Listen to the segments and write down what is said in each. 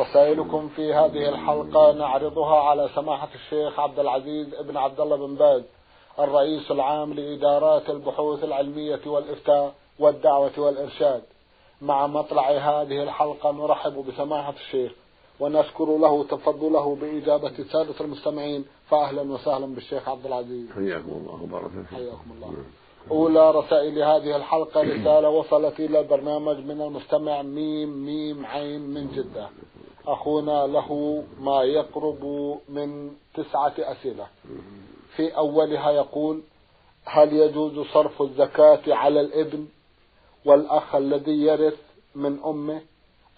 رسائلكم في هذه الحلقة نعرضها على سماحة الشيخ عبد العزيز بن عبد الله بن باز الرئيس العام لإدارات البحوث العلمية والإفتاء والدعوة والإرشاد. مع مطلع هذه الحلقة نرحب بسماحة الشيخ ونشكر له تفضله بإجابة السادة المستمعين فأهلا وسهلا بالشيخ عبد العزيز. حياكم الله وبارك فيك حياكم الله. أولى رسائل هذه الحلقة رسالة وصلت إلى البرنامج من المستمع ميم ميم عين من جدة. أخونا له ما يقرب من تسعة أسئلة. في أولها يقول هل يجوز صرف الزكاة على الابن والأخ الذي يرث من أمه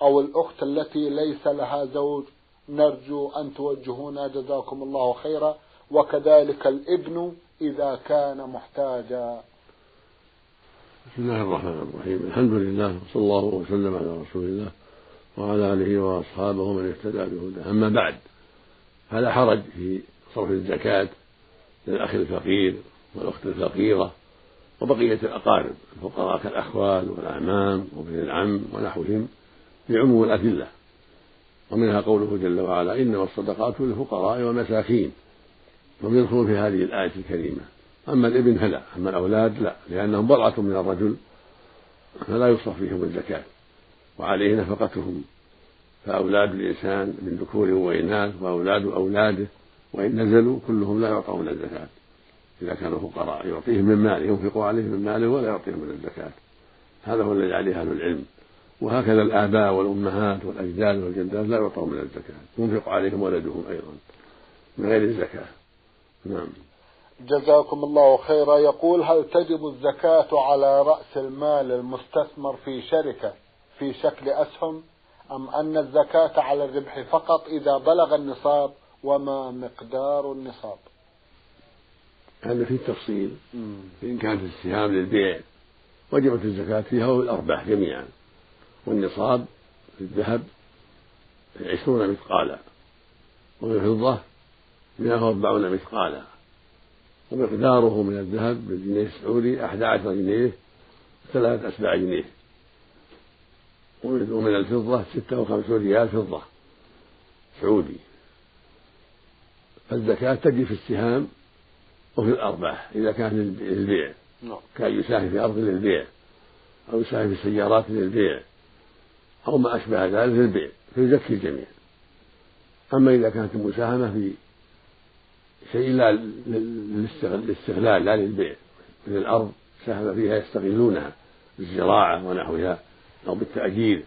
أو الأخت التي ليس لها زوج؟ نرجو أن توجهونا. جزاكم الله خيرا. وكذلك الابن إذا كان محتاجا. بسم الله الرحمن الرحيم. الحمد لله وصلى الله وسلم على رسول الله. وعلى آله وأصحابه من اهتدى بهداه. أما بعد فلا حرج في صرف الزكاة للأخ الفقير والأخت الفقيرة وبقية الأقارب الفقراء كالأخوال والأعمام وابن العم ونحوهم بعموم الأدلة. ومنها قوله جل وعلا إنما الصدقات للفقراء والمساكين. يدخلون في هذه الآية الكريمة أما الإبن فلا أما الأولاد لا لأنهم بضعة من الرجل فلا يصرف فيهم الزكاة. وعليه نفقتهم. فأولاد الإنسان من ذكور وإناث وأولاد أولاده وإن نزلوا كلهم لا يعطون الزكاة. إذا كانوا فقراء يعطيهم من ماله ينفق عليهم من ماله ولا يعطيهم من الزكاة. هذا هو الذي عليه أهل العلم. وهكذا الآباء والأمهات والأجداد والجدات لا يعطون من الزكاة. ينفق عليهم ولدهم أيضا من غير الزكاة. نعم. جزاكم الله خيرا. يقول هل تجب الزكاة على رأس المال المستثمر في شركة؟ في شكل أسهم أم أن الزكاة على الربح فقط إذا بلغ النصاب وما مقدار النصاب؟ هذا فيه تفصيل. فإن كانت السهام للبيع. وجبت الزكاة فيها والأرباح جميعا. والنصاب في الذهب عشرون مثقالا. وفي الفضة مئة وأربعون مثقالا. ومقداره من الذهب بالجنيه السعودي أحد عشر جنيه ثلاثة أسباع جنيه. ومن الفضة ستة وخمسون ريال فضة سعودي. فالزكاة تجي في السهام وفي الأرباح إذا كان للبيع. نعم. كان يساهم في أرض للبيع أو يساهم في سيارات للبيع أو ما أشبه ذلك للبيع فيزكي الجميع. أما إذا كانت المساهمة في شيء لا للاستغلال لا للبيع من الأرض ساهم فيها يستغلونها بالزراعة ونحوها. أو بالتأجير.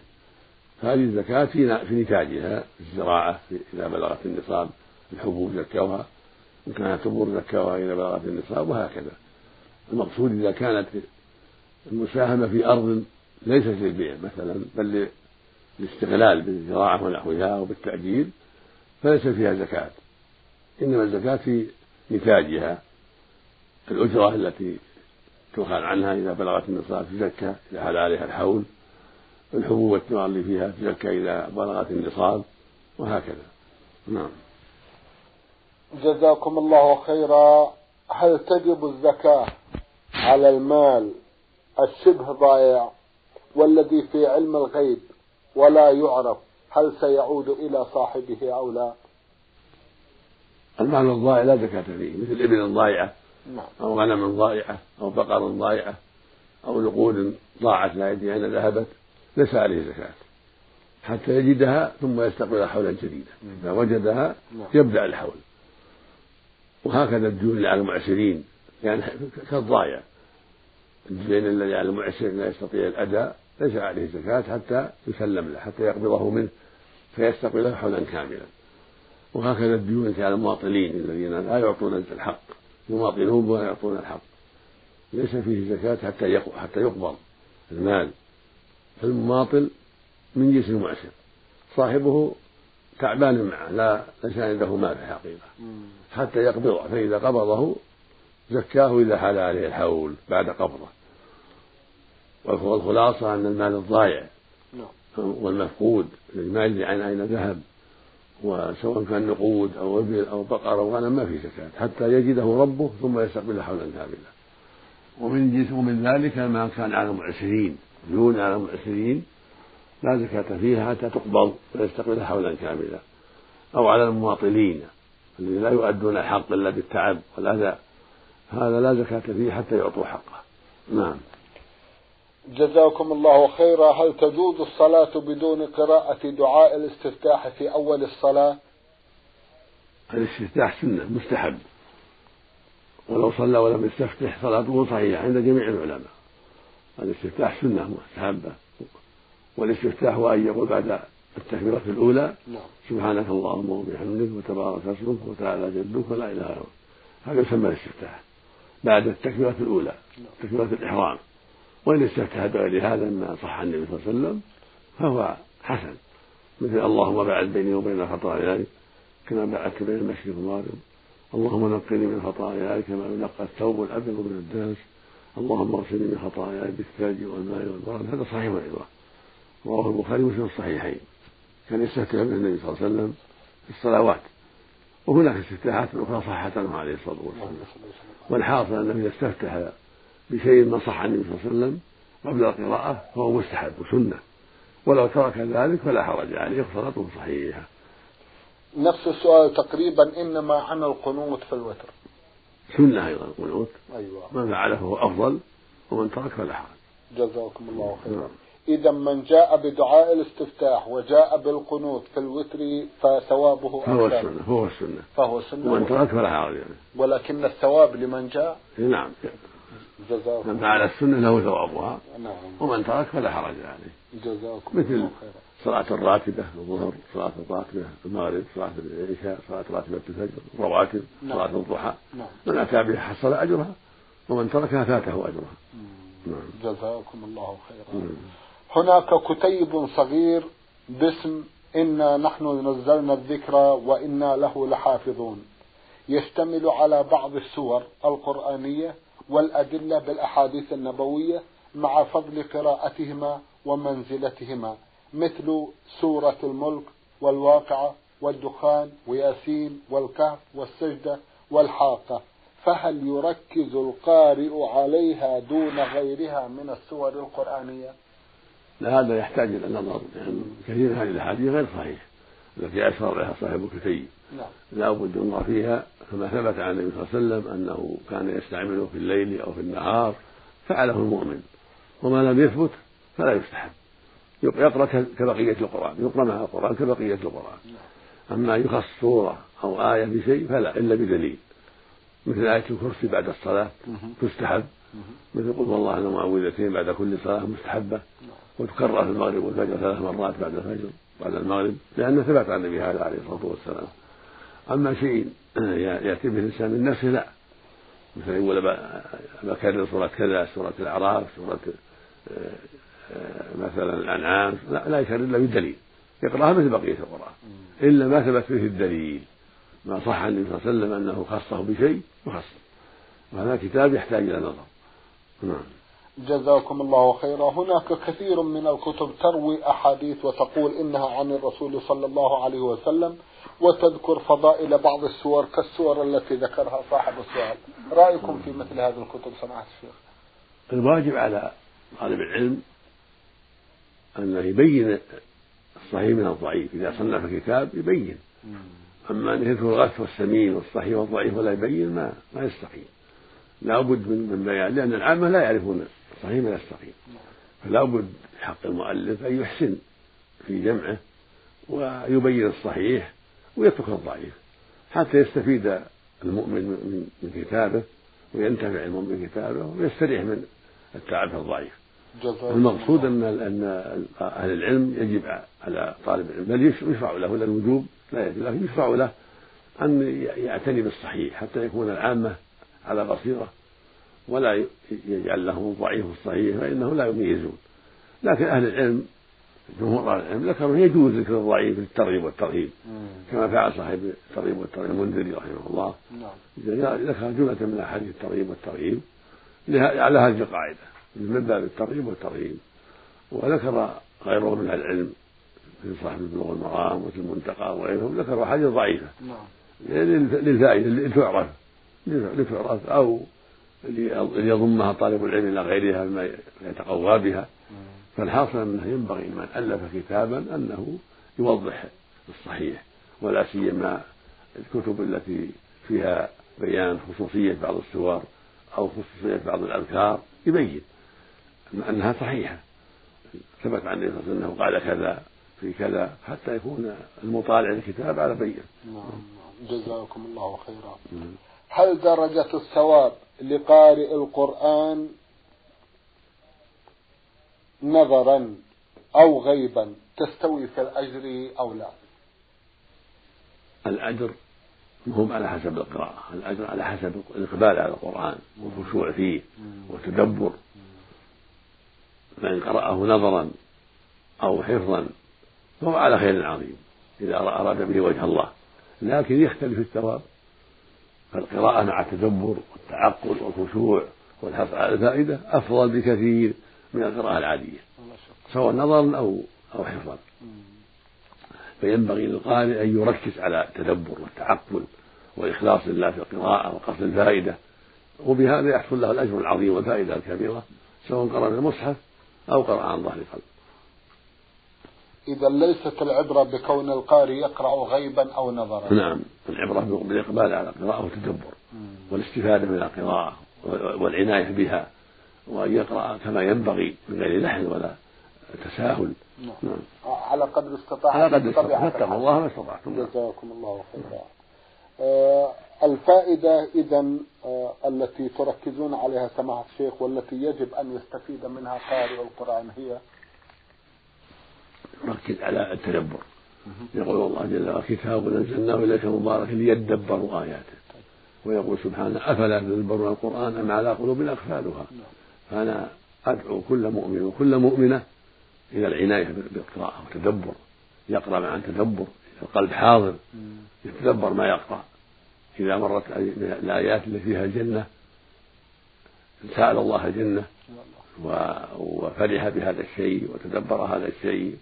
فهذه الزكاة في في نتاجها الزراعة إذا بلغت النصاب الحبوب زكوها إن كانت تمر زكوها إذا بلغت النصاب وهكذا. المقصود إذا كانت المساهمة في أرض ليست للبيع مثلا بل للاستغلال بالزراعة ونحوها أو بالتأجير فليس فيها زكاة. إنما الزكاة في نتاجها. الأجرة التي تؤخذ عنها إذا بلغت النصاب تزكى إذا حال عليها الحول الحبوب والثمار اللي فيها تزكى إذا بلغت النصاب وهكذا. نعم. جزاكم الله خيرا. هل تجب الزكاة على المال الشبه ضائع والذي في علم الغيب ولا يعرف هل سيعود إلى صاحبه أو لا؟ المال الضائع لا زكاة فيه مثل الإبل الضائعة نعم. أو غنم ضائعة أو بقر ضائعة أو نقود ضاعت لا يدري أين ذهبت. ليس عليه زكاة. حتى يجدها ثم يستقبل حولا جديدا. إذا وجدها نعم. يبدأ الحول. وهكذا الديون على المعسرين. يعني كالضايع. الدين الذي على المعسر لا يستطيع الأداء ليس عليه زكاة حتى يسلم له حتى يقبضه منه فيستقبله حولا كاملا. وهكذا الديون على المواطنين الذين لا يعطون الحق. يماطلون ولا يعطون الحق. ليس فيه زكاة حتى حتى يقبض المال. فالمماطل من جنس المعسر صاحبه تعبان معه لا ليس عنده مال في الحقيقة حتى يقبضه فإذا قبضه زكاه إذا حال عليه الحول بعد قبضه. والخلاصة أن المال الضايع نعم. والمفقود الذي ما يدري عن أين ذهب وسواء كان نقود أو إبل أو بقر أو غنم ما في زكاة. حتى يجده ربه ثم يستقبل حولا كاملا. ومن جنس ومن ذلك ما كان على المعسرين. ديون على المعسرين لا زكاة فيها حتى تقبض ويستقبل حولا كاملا. أو على المواطلين الذين لا يؤدون الحق إلا بالتعب. والأذى هذا لا زكاة فيه حتى يعطوا حقه. نعم. جزاكم الله خيرا. هل تجوز الصلاة بدون قراءة دعاء الاستفتاح في أول الصلاة؟ الاستفتاح سنة مستحب. ولو صلى ولم يستفتح صلاته صحيحة عند جميع العلماء. الاستفتاح سنة مستحبة والاستفتاح هو أن يقول بعد التكبيرة الأولى نعم. سبحانك اللهم وبحمدك وتبارك اسمك وتعالى جدك ولا إله إلا هذا يسمى الاستفتاح. بعد التكبيرة الأولى نعم. تكبيرة الإحرام. وإن استفتح بغير هذا ما صح عن النبي صلى الله عليه وسلم فهو حسن. مثل اللهم بعد بيني وبين خطاياي كما بعدت بين المشرق والمغرب. اللهم نقني من خطاياي كما ينقى الثوب الأبيض من الدنس اللهم اغسلني من خطاياي بالثلج والماء والبرد. هذا صحيح أيضا. رواه البخاري ومسلم الصحيحين كان يستفتح به النبي صلى الله عليه وسلم في الصلوات. وهناك استفتاحات أخرى صحت عنه عليه الصلاة والسلام. والحاصل انه اذا استفتح بشيء ما صح عن النبي صلى الله عليه وسلم قبل القراءة فهو مستحب وسنة. ولو ترك ذلك فلا حرج عليه صلاته صحيحة. نفس السؤال تقريبا إنما عن القنوت في الوتر. سنة أيضا القنوت أيوة. من فعله فهو أفضل ومن ترك فلا حرج. جزاكم الله خيرا. نعم. إذا من جاء بدعاء الاستفتاح وجاء بالقنوت في الوتر فثوابه فهو السنة فهو السنة. فهو السنة. ومن ترك فلا حرج يعني. ولكن الثواب لمن جاء؟ نعم. جزاكم من فعل السنة له ثوابها نعم. ومن ترك فلا حرج عليه جزاكم مثل صلاة الراتبة الظهر صلاة الراتبة المغرب صلاة العشاء صلاة راتبة الفجر الرواتب نعم. صلاة الضحى نعم. من أتى بها حصل أجرها ومن تركها فاته أجرها نعم. جزاكم الله خيرا نعم. هناك كتيب صغير باسم إنا نحن نزلنا الذكر وإنا له لحافظون يشتمل على بعض السور القرآنية والأدلة بالأحاديث النبوية مع فضل قراءتهما ومنزلتهما مثل سورة الملك والواقعة والدخان وياسين والكهف والسجدة والحاقة فهل يركز القارئ عليها دون غيرها من السور القرآنية؟ لا هذا يحتاج إلى النظر يعني كثير من هذه الأحاديث غير صحيح التي أشار إليها صاحب الكتيب نعم. لا بد النظر فيها كما ثبت عن النبي صلى الله عليه وسلم أنه كان يستعمله في الليل أو في النهار فعله المؤمن وما لم يثبت فلا يستحب يقرأ كبقية القرآن يقرأ مع القرآن كبقية القرآن. أما يخص سورة أو آية بشيء فلا إلا بدليل. مثل آية الكرسي بعد الصلاة تستحب. مثل قل والله أنا معوذتين بعد كل صلاة مستحبة. وتكرر في المغرب والفجر ثلاث مرات بعد الفجر بعد المغرب لأنه ثبت عن النبي هذا عليه الصلاة والسلام. أما شيء يأتي به الإنسان من نفسه لا. مثلا يقول بكرر سورة كذا سورة الأعراف سورة آه، مثلا الأنعام لا, لا يكرر إلا بالدليل. يقرأها مثل بقية القرآن إلا ما ثبت فيه الدليل. ما صح عن النبي صلى الله عليه وسلم أنه خصه بشيء وخص وهذا كتاب يحتاج إلى نظر. نعم. جزاكم الله خيرا. هناك كثير من الكتب تروي أحاديث وتقول إنها عن الرسول صلى الله عليه وسلم وتذكر فضائل بعض السور كالسور التي ذكرها صاحب السؤال. رأيكم في مثل هذه الكتب سماحة الشيخ؟ الواجب على طالب العلم أن يبين الصحيح من الضعيف. إذا صنف كتاب يبين. أما أن يذكر الغث والسمين والصحيح والضعيف ولا يبين ما ما يستقيم. لا بد من بيان. لأن العامة لا يعرفون الصحيح من السقيم فلا بد حق المؤلف أن يحسن في جمعه ويبين الصحيح ويترك الضعيف حتى يستفيد المؤمن من كتابه وينتفع المؤمن من كتابه ويستريح من التعب الضعيف. المقصود أن أن أهل العلم يجب على طالب العلم بل يشرع له لا الوجوب لا يجب لكن يشرع له أن يعتني بالصحيح حتى يكون العامة على بصيرة ولا يجعل لهم الضعيف والصحيح فإنه لا يميزون. لكن أهل العلم جمهور أهل العلم ذكروا يجوز ذكر الضعيف في الترغيب والترهيب كما فعل صاحب الترغيب والترهيب المنذري رحمه الله. نعم. ذكر جملة من أحاديث الترغيب والترهيب على هذه القاعدة من باب الترغيب والترهيب وذكر غيره من أهل العلم في صاحب بلوغ المرام وفي المنتقى وغيرهم ذكروا أحاديث ضعيفة. نعم. للفائدة لتعرف لتعرف أو ليضمها طالب العلم إلى غيرها مما يتقوى بها. فالحاصل أنه ينبغي من ألف كتابا أنه يوضح الصحيح ولا سيما الكتب التي فيها بيان خصوصية بعض السور أو خصوصية بعض الأذكار يبين. أنها صحيحة. ثبت عن النبي صلى الله عليه وسلم أنه قال كذا في كذا حتى يكون المطالع الكتاب على بين نعم جزاكم الله خيرا. هل درجة الثواب لقارئ القرآن نظرا أو غيبا تستوي في الأجر أو لا؟ الأجر هو على حسب القراءة. الأجر على حسب الإقبال على القرآن والخشوع فيه والتدبر. من قرأه نظرا أو حفظا فهو على خير عظيم إذا أراد به وجه الله. لكن يختلف الثواب فالقراءة مع التدبر والتعقل والخشوع والحرص على الفائدة أفضل بكثير من القراءة العادية. سواء نظرا أو أو حفظا. فينبغي للقارئ أن يركز على التدبر والتعقل وإخلاص الله في القراءة وقصد الفائدة. وبهذا يحصل له الأجر العظيم والفائدة الكبيرة سواء قرأ المصحف أو قرأ عن ظهر قلب إذا ليست العبرة بكون القارئ يقرأ غيبا أو نظرا. نعم العبرة بالإقبال على القراءة والتدبر والاستفادة من القراءة والعناية بها وأن يقرأ كما ينبغي من غير لحن ولا تساهل. نعم. نعم. على قدر استطاعته على قدر استطاعته فاتقوا الله ما استطعتم. جزاكم الله خيرا. آه الفائدة إذا آه التي تركزون عليها سماحة الشيخ والتي يجب أن يستفيد منها قارئ القرآن هي؟ ركز على التدبر. يقول الله جل وعلا كتاب أنزلناه إليك مبارك ليدبروا آياته. ويقول سبحانه أفلا تدبرون القرآن أم على قلوب أقفالها؟ فأنا أدعو كل مؤمن وكل مؤمنة إلى العناية بالقراءة والتدبر. يقرأ مع تدبر القلب حاضر. يتدبر ما يقرأ. إذا مرت الآيات التي فيها الجنة سأل الله الجنة وفرح بهذا الشيء وتدبر هذا الشيء.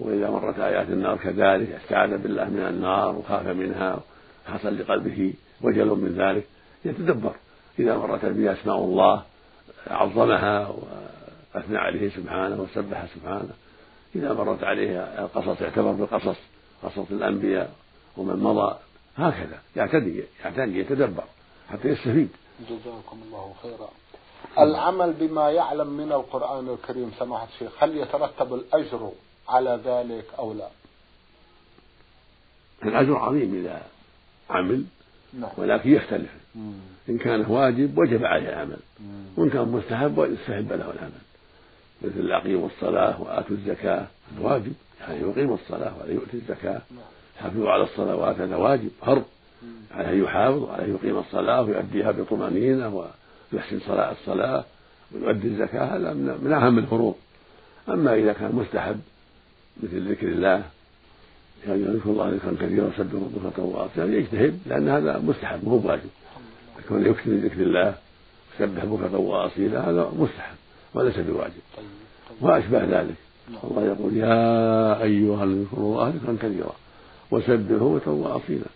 وإذا مرت آيات النار كذلك استعاذ بالله من النار وخاف منها حصل لقلبه وجل من ذلك يتدبر. إذا مرت به أسماء الله عظمها وأثنى عليه سبحانه وسبح سبحانه. إذا مرت عليه القصص اعتبر بالقصص قصص الأنبياء ومن مضى هكذا يعتدي يعتني يتدبر حتى يستفيد. جزاكم الله خيرا. العمل بما يعلم من القرآن الكريم سماحة الشيخ هل يترتب الأجر على ذلك أو لا؟ الأجر عظيم إذا عمل نعم. ولكن يختلف. مم. إن كان واجب وجب عليه العمل. وإن كان مستحب استحب له العمل. مثل أقيموا الصلاة وآتوا الزكاة. واجب يعني يقيم الصلاة ولا يؤتي الزكاة. نعم. حافظوا على الصلوات هذا واجب فرض. عليه يحافظ وعليه يقيم الصلاة ويؤديها بطمأنينة ويحسن صلاة الصلاة ويؤدي الزكاة هذا من أهم الفروض. أما إذا كان مستحب مثل ذكر الله يعني يذكر الله ذكرا كثيرا وسبح بكرة وأصيلا يعني يجتهد لأن هذا مستحب مو واجب يكون يكثر من ذكر الله ويسبح بكرة وأصيلا هذا مستحب وليس بواجب. وأشبه ذلك. الله يقول يا أيها الذين اذكروا الله ذكرا كثيرا. وسبحوا بكرة وأصيلا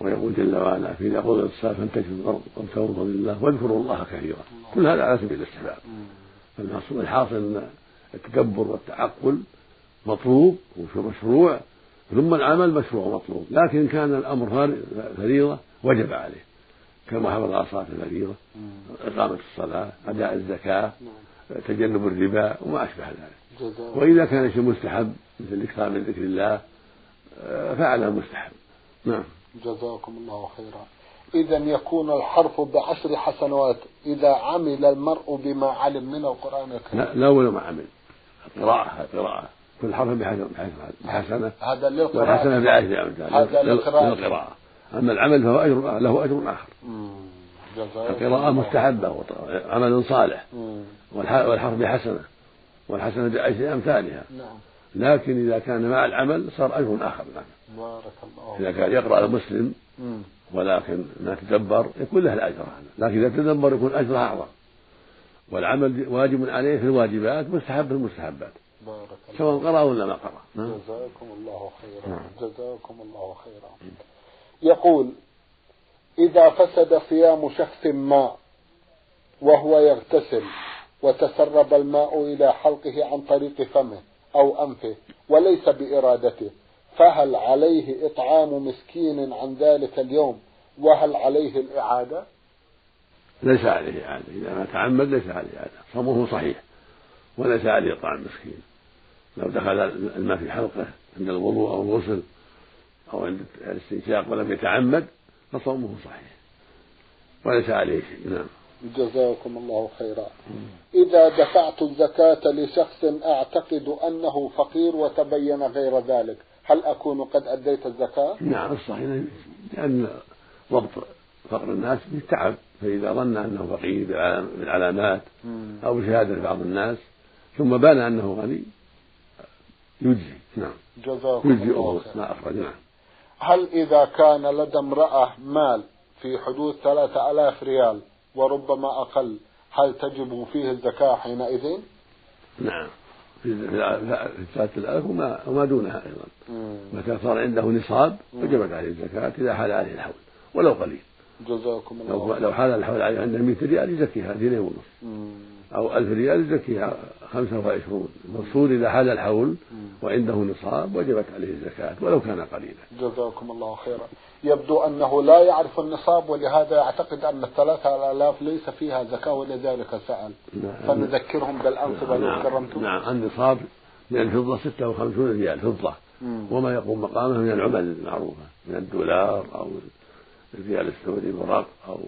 ويقول جل وعلا في إذا قضيت الصلاة فانتشروا الأرض وابتغوا من فضل الله واذكروا الله كثيرا. كل هذا على سبيل الاستحباب. فالحاصل أن التدبر والتعقل مطلوب ومشروع ثم العمل مشروع ومطلوب لكن كان الأمر فريضة وجب عليه. كما حفظ على صلاه الفريضة إقامة الصلاة أداء الزكاة تجنب الربا وما أشبه ذلك. وإذا كان شيء مستحب مثل الإكثار من ذكر الله فعله مستحب نعم. جزاكم الله خيرا. إذا يكون الحرف بعشر حسنات إذا عمل المرء بما علم من القرآن الكريم. لا, لا ولا ما عمل. قراءة قراءة. كل حرف بحسنة. هذا للقراءة. والحسنة بعشر هذا للقراءة. أما العمل فهو أجر له أجر آخر. القراءة مستحبة عمل صالح. والحرف بحسنة. والحسنة بعشر أمثالها. نعم. لكن إذا كان مع العمل صار أجر آخر نعم بارك الله إذا كان يقرأ المسلم ولكن ما تدبر يكون له الأجر لكن إذا تدبر يكون أجره أعظم. والعمل واجب عليه في الواجبات مستحب في المستحبات. بارك الله سواء قرأ ولا ما قرأ. جزاكم الله خيرا. نعم. جزاكم الله خيرا. يقول إذا فسد صيام شخص ما وهو يغتسل وتسرب الماء إلى حلقه عن طريق فمه أو أنفه وليس بإرادته. فهل عليه إطعام مسكين عن ذلك اليوم؟ وهل عليه الإعادة؟ ليس عليه إعادة. إذا ما تعمد ليس عليه إعادة. صومه صحيح وليس عليه إطعام مسكين. لو دخل الماء في حلقة عند الوضوء أو الغسل أو عند الاستنشاق ولم يتعمد فصومه صحيح. وليس عليه شيء. نعم. جزاكم الله خيرا. إذا دفعت الزكاة لشخص أعتقد أنه فقير وتبين غير ذلك. هل أكون قد أديت الزكاة؟ نعم الصحيح لأن ضبط فقر الناس بالتعب. فإذا ظن أنه فقير بالعلامات أو بشهادة بعض الناس ثم بان أنه غني يجزي. نعم. جزاكم الله خيرا. ما أخرج. نعم. هل إذا كان لدى امرأة مال في حدود ثلاثة ألاف ريال وربما أقل. هل تجب فيه الزكاة حينئذ؟ نعم. في ثلاثة الألف وما, وما دونها أيضا. متى صار عنده نصاب وجبت عليه الزكاة إذا حال عليه الحول ولو قليل. جزاكم الله لو, لو حال الحول عليه عنده 100 ريال يزكيها دينين ونصف أو ألف ريال يزكيها خمسة وعشرون المقصود إذا حال الحول وعنده نصاب وجبت عليه الزكاة ولو كان قليلا. جزاكم الله خيرا. يبدو أنه لا يعرف النصاب ولهذا يعتقد أن الثلاثة آلاف ليس فيها زكاة ولذلك سأل. نعم. فنذكرهم بالأنصبة نعم. كرمتم. نعم. النصاب من الفضة ستة وخمسون ريال فضة. وما يقوم مقامه من العمل المعروفة من الدولار أو الريال السعودي الورق أو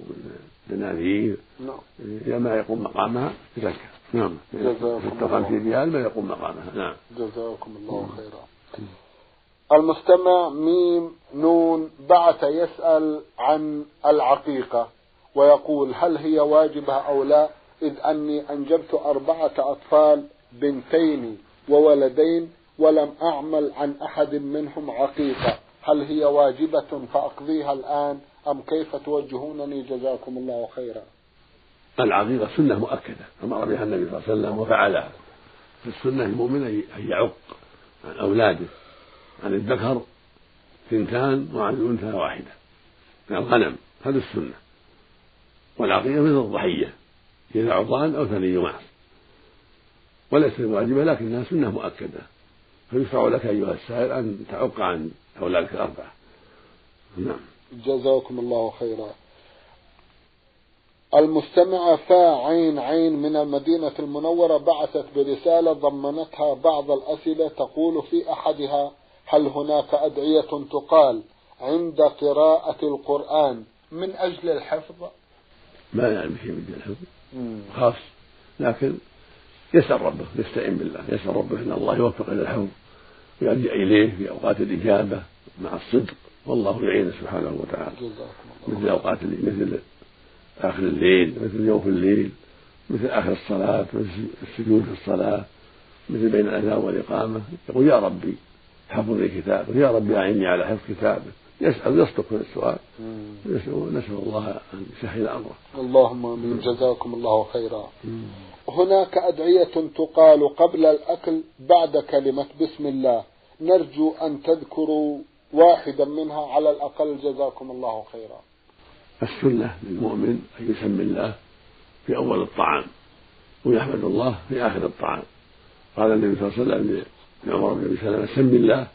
دنانير نعم. ما يقوم مقامها زكاة. نعم. جزاكم 56 ريال ما يقوم مقامها. نعم. جزاكم الله خيرا. المستمع ميم نون بعث يسأل عن العقيقة ويقول هل هي واجبة أو لا؟ إذ أني أنجبت أربعة أطفال بنتين وولدين ولم أعمل عن أحد منهم عقيقة. هل هي واجبة؟ فأقضيها الآن. أم كيف توجهونني جزاكم الله خيرا؟ العقيقة سنة مؤكدة أمر بها النبي صلى الله عليه وسلم وفعلها. في السنة المؤمن أن يعق عن أولاده عن الذكر ثنتان وعن الأنثى واحدة. من الغنم هذا السنة. والعقيقة مثل الضحية إذا عضان أو ثني معص وليست واجبة لكنها سنة مؤكدة. فيشرع لك أيها السائل أن تعق عن أولادك الأربعة. نعم. جزاكم الله خيرا. المستمعة فا عين عين من المدينة المنورة بعثت برسالة ضمنتها بعض الأسئلة تقول في أحدها هل هناك أدعية تقال عند قراءة القرآن؟ من أجل الحفظ؟ ما يعني شيء من الحفظ. خاص. لكن يسأل ربه يستعين بالله يسأل ربه أن الله يوفق إلى الحفظ ويرجع إليه في أوقات الإجابة مع الصدق. والله يعين سبحانه وتعالى. مثل أوقات مثل آخر الليل مثل يوم الليل مثل آخر الصلاة مثل السجود في الصلاة مثل بين الأذان والإقامة. يقول يا ربي حفظ لي كتابك يا ربي أعني على حفظ كتابك. يسأل يصدق في السؤال. نسأل الله أن يسهل أمره. اللهم آمين. جزاكم الله خيرا. هناك أدعية تقال قبل الأكل بعد كلمة بسم الله. نرجو أن تذكروا واحدا منها على الأقل جزاكم الله خيرا. السنة للمؤمن أن يسمي الله في أول الطعام ويحمد الله في آخر الطعام. قال النبي صلى الله عليه وسلم لعمر بن أبي سلمة سم الله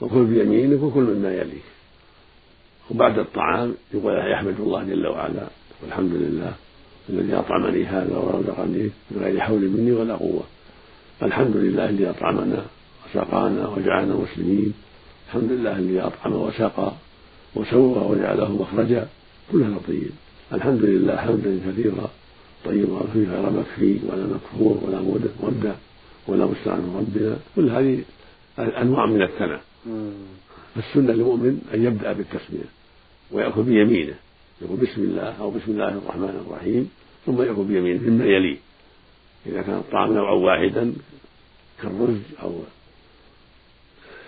وكل بيمينك وكل مما يليك. وبعد الطعام يقول يحمد الله جل وعلا والحمد لله الذي أطعمني هذا ورزقني من غير حول مني ولا قوة. الحمد لله الذي أطعمنا وسقانا وجعلنا مسلمين. الحمد لله الذي أطعم وسقى وسوى وجعله مخرجا. كلها طيب الحمد لله حمدا كثيرا. طيبا فيه غير مكفي ولا مكفور ولا مودع ولا مستعان ربنا كل هذه أنواع من الثناء. فالسنة للمؤمن أن يبدأ بالتسمية ويأكل بيمينه. يقول بسم الله أو بسم الله الرحمن الرحيم ثم يأكل بيمينه مما يليه. إذا كان الطعام نوعا واحدا كالرز أو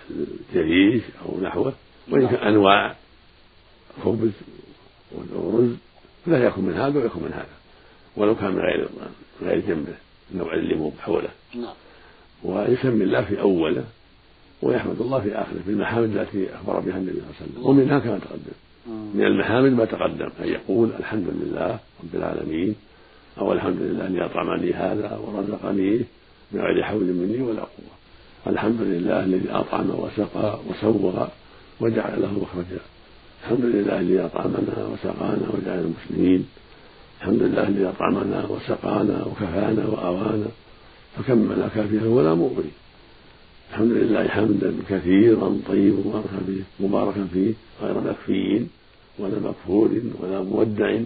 الجريش أو نحوه وإن كان أنواع خبز ورز لا يكون من هذا ويكون من هذا ولو كان من غير غير جنبه النوع اللي مو حوله نعم. ويسمي الله في أوله ويحمد الله في آخره في المحامد التي أخبر بها النبي صلى الله عليه وسلم. ومنها كما تقدم. من المحامد ما تقدم أن يقول الحمد لله رب العالمين أو الحمد لله الذي أطعمني هذا ورزقني من غير حول مني ولا قوة. الحمد لله الذي أطعم وسقى وسوى وجعل له مخرجا. الحمد لله الذي أطعمنا وسقانا وجعل المسلمين. الحمد لله الذي أطعمنا وسقانا وكفانا وأوانا. فكمل كافيا ولا مغري. الحمد لله حمدا كثيرا طيبا مباركا فيه مباركا فيه. غير مكفي ولا مكفور ولا مودع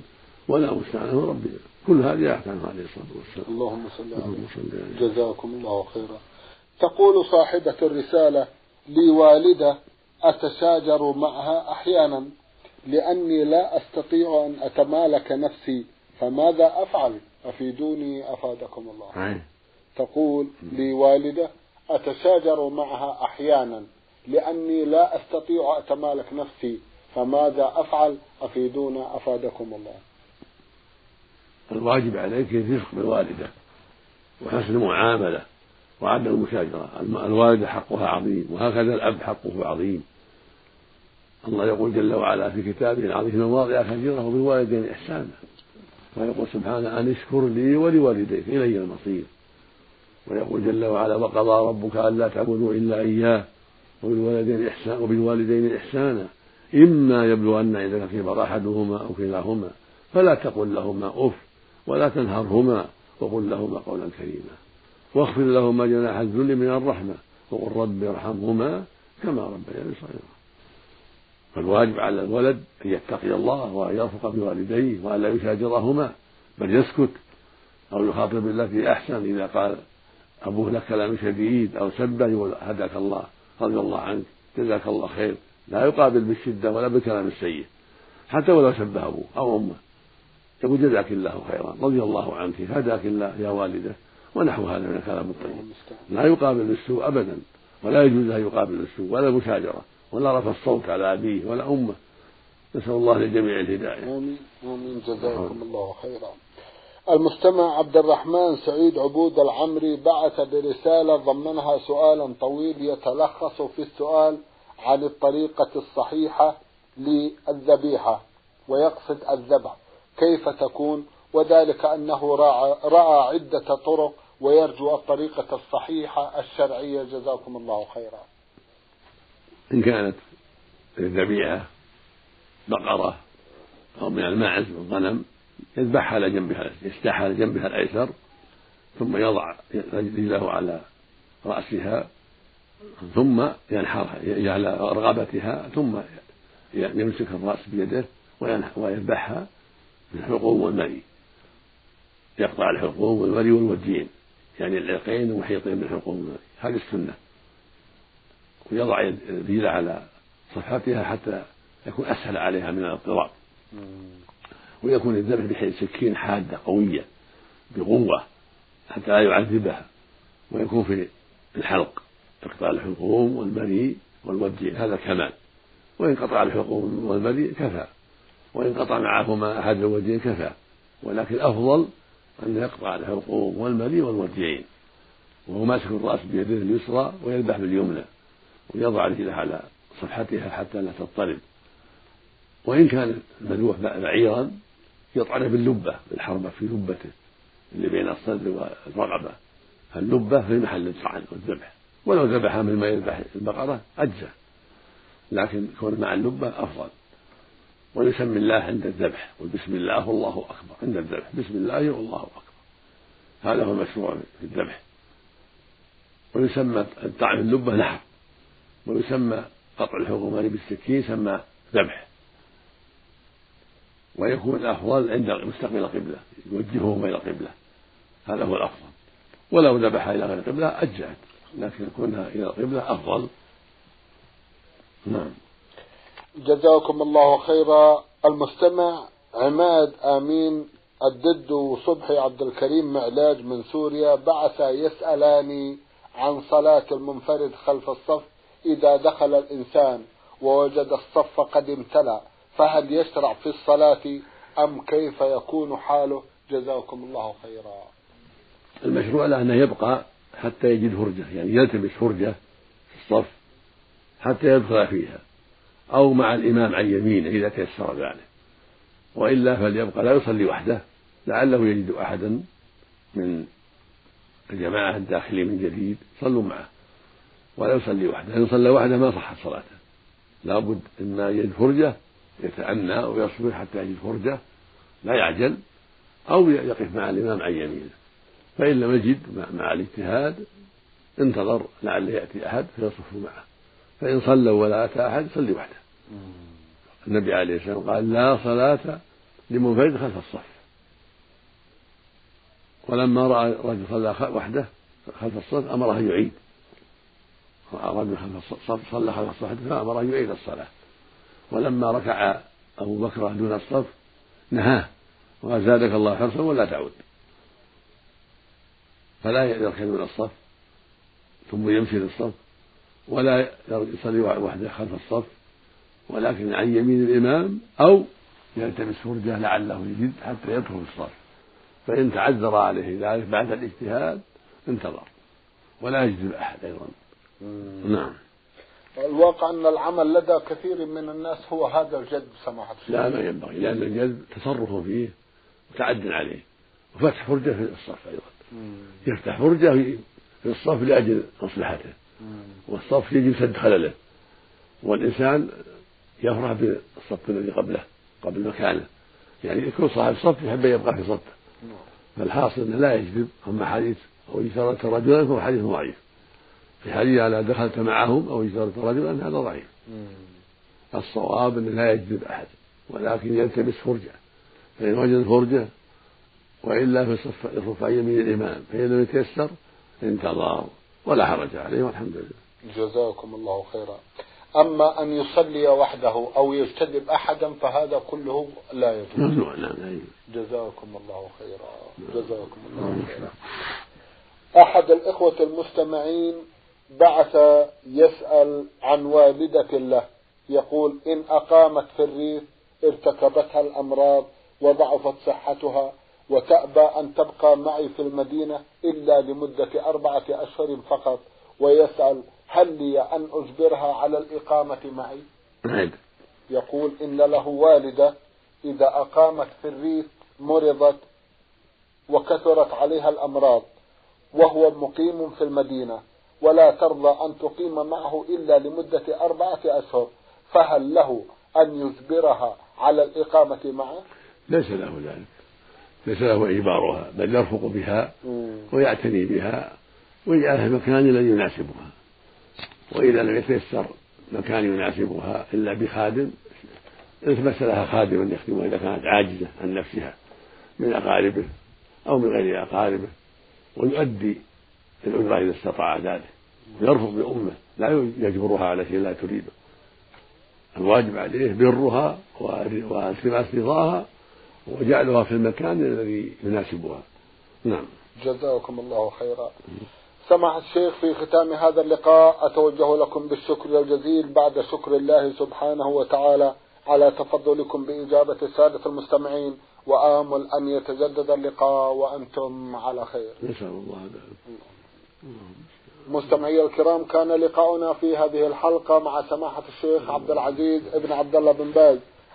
ولا مستعان ربنا. كل هذه أحكام عليه الصلاة والسلام. اللهم صل عليه جزاكم الله خيرا. تقول صاحبة الرسالة لي والدة أتشاجر معها أحيانا لأني لا أستطيع أن أتمالك نفسي فماذا أفعل؟ أفيدوني أفادكم الله. تقول لي والدة أتشاجر معها أحيانا لأني لا أستطيع أتمالك نفسي فماذا أفعل؟ أفيدونا أفادكم الله. الواجب عليك الرفق بالوالدة وحسن المعاملة. وعدم المشاجرة. الوالدة حقها عظيم وهكذا الأب حقه عظيم. الله يقول جل وعلا في كتابه العظيم مواضع كثيرة وبالوالدين إحسانا. ويقول سبحانه أن اشكر لي ولوالديك إلي المصير. ويقول جل وعلا وقضى ربك ألا تعبدوا إلا إياه وبالوالدين إحسانا وبالوالدين إحسانا. إما يبلغن عندك الكبر أحدهما أو كلاهما فلا تقل لهما أف ولا تنهرهما وقل لهما قولا كريما. واخفض لهما جناح الذل من الرحمة وقل رب ارحمهما كما ربياني صغيرا. فالواجب على الولد أن يتقي الله وأن يرفق بوالديه وأن لا يشاجرهما بل يسكت أو يخاطب بالتي أحسن. إذا قال أبوه لك كلام شديد أو سبه يقول هداك الله رضي الله عنك جزاك الله خير. لا يقابل بالشدة ولا بالكلام السيء حتى ولو سبه أبوه أو أمه. يقول جزاك الله خيرا رضي الله عنك هداك الله يا والده. ونحو هذا من الكلام الطيب. لا يقابل بالسوء أبدا ولا يجوز أن يقابل بالسوء ولا المشاجرة ولا رفع الصوت على أبيه ولا أمه. نسأل الله للجميع الهداية. آمين. آمين. جزاكم الله خيرا. المستمع عبد الرحمن سعيد عبود العمري بعث برسالة ضمنها سؤالا طويل يتلخص في السؤال عن الطريقة الصحيحة للذبيحة ويقصد الذبح. كيف تكون؟ وذلك أنه رأى عدة طرق ويرجو الطريقة الصحيحة الشرعية. جزاكم الله خيرا. إن كانت الذبيحة بقرة أو من الماعز والغنم يذبحها على جنبها يستاح على جنبها الأيسر ثم يضع رجله على رأسها ثم ينحرها على رغبتها ثم يمسك الرأس بيده ويذبحها بالحلقوم والمري يقطع الحلقوم والمري والوديين يعني العرقين المحيطين بالحلقوم هذه. السنة. ويضع رجله على صفحتها حتى يكون أسهل عليها من الاضطراب. ويكون الذبح بحيث سكين حادة قوية بقوة حتى لا يعذبها. ويكون في الحلق إقطاع الحلقوم والبري والودي هذا كمال. وإن قطع الحلقوم والبري كفى. وإن قطع معهما أحد الوديين كفى. ولكن الأفضل أن يقطع الحلقوم والمري والوديين وهو ماسك الرأس بيده اليسرى ويذبح باليمنى ويضع رجله على صفحتها حتى لا تضطرب. وإن كان المذبوح بعيرا يطعنه باللبة بالحربة في لبته اللي بين الصدر والرقبة. فاللبة في محل الطعن والذبح. ولو ذبحها مثل ما يذبح البقرة أجزى لكن كون مع اللبة أفضل. ويسمي الله عند الذبح والبسم الله والله أكبر. عند الذبح بسم الله والله أكبر. هذا هو المشروع في الذبح. ويسمى طعن اللبة نحر. ويسمى قطع الحكمان بالسكين يسمى ذبح. ويكون الأفضل عند مستقبل القبلة يوجهه إلى القبلة. هذا هو الأفضل. ولو ذبح إلى غير القبلة أجزأت. لكن كونها إلى القبلة أفضل. نعم. جزاكم الله خيرا. المستمع عماد آمين الدد وصبحي عبد الكريم معلاج من سوريا بعث يسألاني عن صلاة المنفرد خلف الصف إذا دخل الإنسان ووجد الصف قد امتلأ فهل يشرع في الصلاة أم كيف يكون حاله؟ جزاكم الله خيرا. المشروع له أنه يبقى حتى يجد فرجة يعني يلتمس فرجة في الصف حتى يدخل فيها. أو مع الإمام عن يمينه إذا تيسر ذلك. وإلا فليبقى لا يصلي وحده. لعله يجد أحدا من الجماعة الداخلين من جديد صلوا معه. ولا يصلي وحده. إن صلى وحده ما صحت صلاته. لابد إما يجد فرجة يتأنى ويصبر حتى يجد فرجة. لا يعجل. أو يقف مع الإمام عن يمينه. فإن لم يجد مع الاجتهاد انتظر لعل يأتي أحد فيصف معه. فإن صلوا ولا أتى أحد صلي وحده. النبي عليه الصلاة والسلام قال لا صلاة لمنفرد خلف الصف. ولما رأى رجل صلى وحده خلف الصف أمره أن يعيد. رأى رجل خلف الصف صلى خلف الصف فأمره أن يعيد الصلاة. ولما ركع أبو بكر دون الصف نهاه وقال زادك الله حرصا ولا تعود. فلا يركب من الصف ثم يمشي للصف. ولا يصلي وحده خلف الصف ولكن عن يمين الإمام أو يلتمس فرجة لعله يجد حتى يدخل الصف. فإن تعذر عليه ذلك بعد الاجتهاد انتظر ولا يجذب أحد أيضا. نعم. الواقع أن العمل لدى كثير من الناس هو هذا الجذب سماحة لا ما ينبغي لأن الجذب تصرف فيه متعد عليه وفتح فرجة في الصف أيضا. يفتح فرجة في الصف لأجل مصلحته. والصف يجب سد خلله. والإنسان يفرح بالصف الذي قبله قبل مكانه. يعني يكون صاحب صف يحب أن يبقى في صفه فالحاصل أنه لا يجذب أما حديث أو اشتركت رجلا فهو حديث ضعيف. في حديث على دخلت معهم أو اشتركت رجلا هذا ضعيف. الصواب أنه لا يجذب أحد ولكن يلتمس فرجة. فإن وجد فرجة وإلا في الصف يصف عن يمين الإمام فإن لم يتيسر انتظر. ولا حرج عليه والحمد لله. جزاكم الله خيرا. أما أن يصلي وحده أو يجتذب أحدا فهذا كله لا يجوز. لا يجوز جزاكم الله خيرا. جزاكم الله خيرا. أحد الإخوة المستمعين بعث يسأل عن والدة له. يقول إن أقامت في الريف ارتكبتها الأمراض وضعفت صحتها وتأبى أن تبقى معي في المدينة إلا لمدة أربعة أشهر فقط ويسأل هل لي أن أجبرها على الإقامة معي؟ نعم. يقول إن له والدة إذا أقامت في الريف مرضت وكثرت عليها الأمراض وهو مقيم في المدينة ولا ترضى أن تقيم معه إلا لمدة أربعة أشهر فهل له أن يجبرها على الإقامة معه؟ ليس له ذلك. ليس له إجبارها بل يرفق بها ويعتني بها ويجعلها المكان الذي يناسبها. وإذا لم يتيسر مكان يناسبها إلا بخادم التمس لها خادما يخدمها إذا كانت عاجزة عن نفسها من أقاربه أو من غير أقاربه ويؤدي الأجرة إذا استطاع ذلك. ويرفق بأمه لا يجبرها على شيء لا تريده. الواجب عليه برها والتماس رضاها وجعلها في المكان الذي يناسبها. نعم. جزاكم الله خيرا. سمع الشيخ في ختام هذا اللقاء أتوجه لكم بالشكر الجزيل بعد شكر الله سبحانه وتعالى على تفضلكم بإجابة السادة المستمعين وآمل أن يتجدد اللقاء وأنتم على خير. نسأل الله مستمعي الكرام كان لقاؤنا في هذه الحلقة مع سماحة الشيخ عبد العزيز ابن عبد الله بن باز.